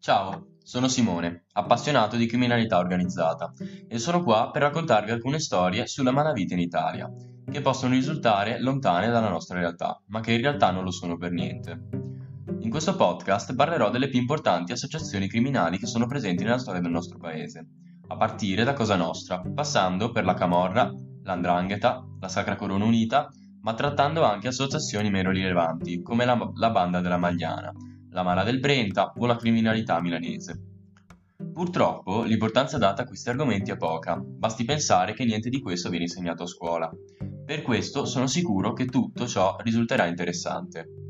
Ciao, sono Simone, appassionato di criminalità organizzata e sono qua per raccontarvi alcune storie sulla malavita in Italia, che possono risultare lontane dalla nostra realtà, ma che in realtà non lo sono per niente. In questo podcast parlerò delle più importanti associazioni criminali che sono presenti nella storia del nostro paese, a partire da Cosa Nostra, passando per la Camorra, l'Andrangheta, la Sacra Corona Unita, ma trattando anche associazioni meno rilevanti, come la, la Banda della Magliana, la Mala del Brenta o la criminalità milanese. Purtroppo l'importanza data a questi argomenti è poca, basti pensare che niente di questo viene insegnato a scuola. Per questo sono sicuro che tutto ciò risulterà interessante.